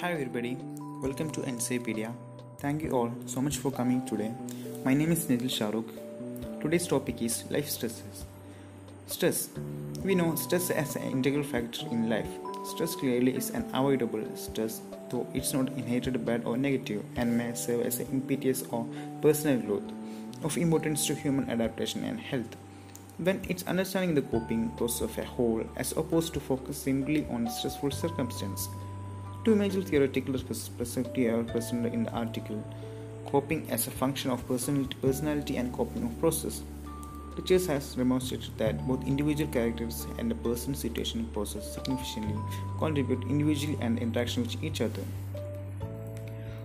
Hi everybody, welcome to Encyclopedia. Thank you all so much for coming today. My name is Nidil Shahrukh. Today's topic is life stresses. Stress. We know stress as an integral factor in life. Stress clearly is an avoidable stress, though it's not inherited bad or negative and may serve as an impetus or personal growth of importance to human adaptation and health. When it's understanding the coping process of a whole as opposed to focus simply on stressful circumstance. Two major theoretical perspectives are presented in the article Coping as a function of personality, and coping of process. Richards has demonstrated that both individual characters and the person's situation process significantly contribute individually and interaction with each other.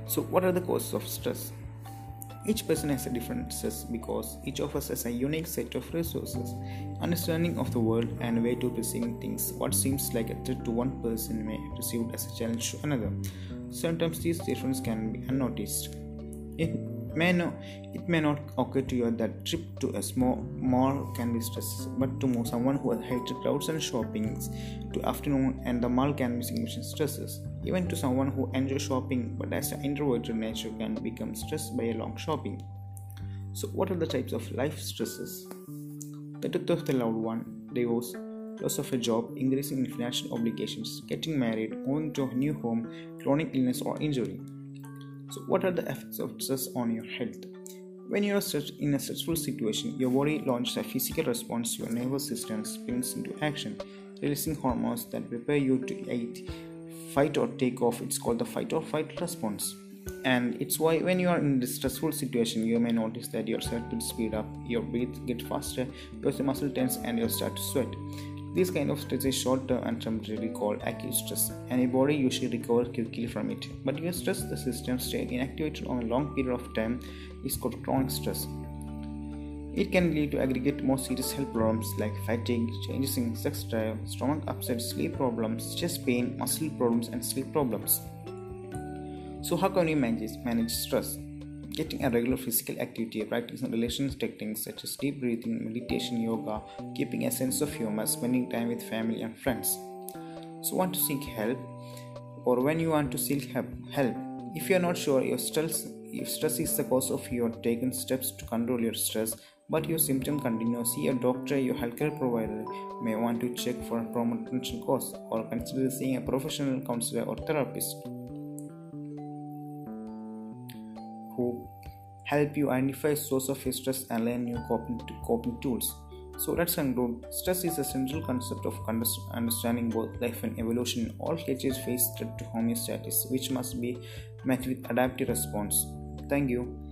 So, what are the causes of stress? Each person has a different stress because each of us has a unique set of resources, understanding of the world, and way to perceiving things. What seems like a threat to one person may be perceived as a challenge to another. Sometimes these differences can be unnoticed. It may not, it may not occur to you that trip to a small mall can be stressful, but to someone who has hated crowds and shoppings to afternoon and the mall can be significant stresses. Even to someone who enjoys shopping but as an introverted nature can become stressed by a long shopping. So, what are the types of life stresses? The death of the loved one, divorce, loss of a job, increasing in financial obligations, getting married, moving to a new home, chronic illness or injury. So, what are the effects of stress on your health? When you are in a stressful situation, your body launches a physical response your nervous system springs into action, releasing hormones that prepare you to eat fight or take off it's called the fight or fight response. And it's why when you are in this stressful situation you may notice that your heart will speed up your breath get faster your muscle tense and you start to sweat. This kind of stress is short term and temporary called acute stress. And your body usually recovers quickly from it. But your stress the system stay inactivated on a long period of time is called chronic stress it can lead to aggregate more serious health problems like fatigue, changes in sex drive, stomach upset, sleep problems, chest pain, muscle problems, and sleep problems. So, how can you manage, manage stress? Getting a regular physical activity, practicing relations techniques such as deep breathing, meditation, yoga, keeping a sense of humor, spending time with family and friends. So, want to seek help, or when you want to seek help, help. If you are not sure your stress, if stress is the cause of your taken steps to control your stress, but your symptom continues, see a doctor, your healthcare provider may want to check for a potential cause or consider seeing a professional counselor or therapist who help you identify source of stress and learn new coping, coping tools. So let's conclude. Stress is a central concept of understanding both life and evolution. All creatures face threat to homeostasis, which must be met with adaptive response. Thank you.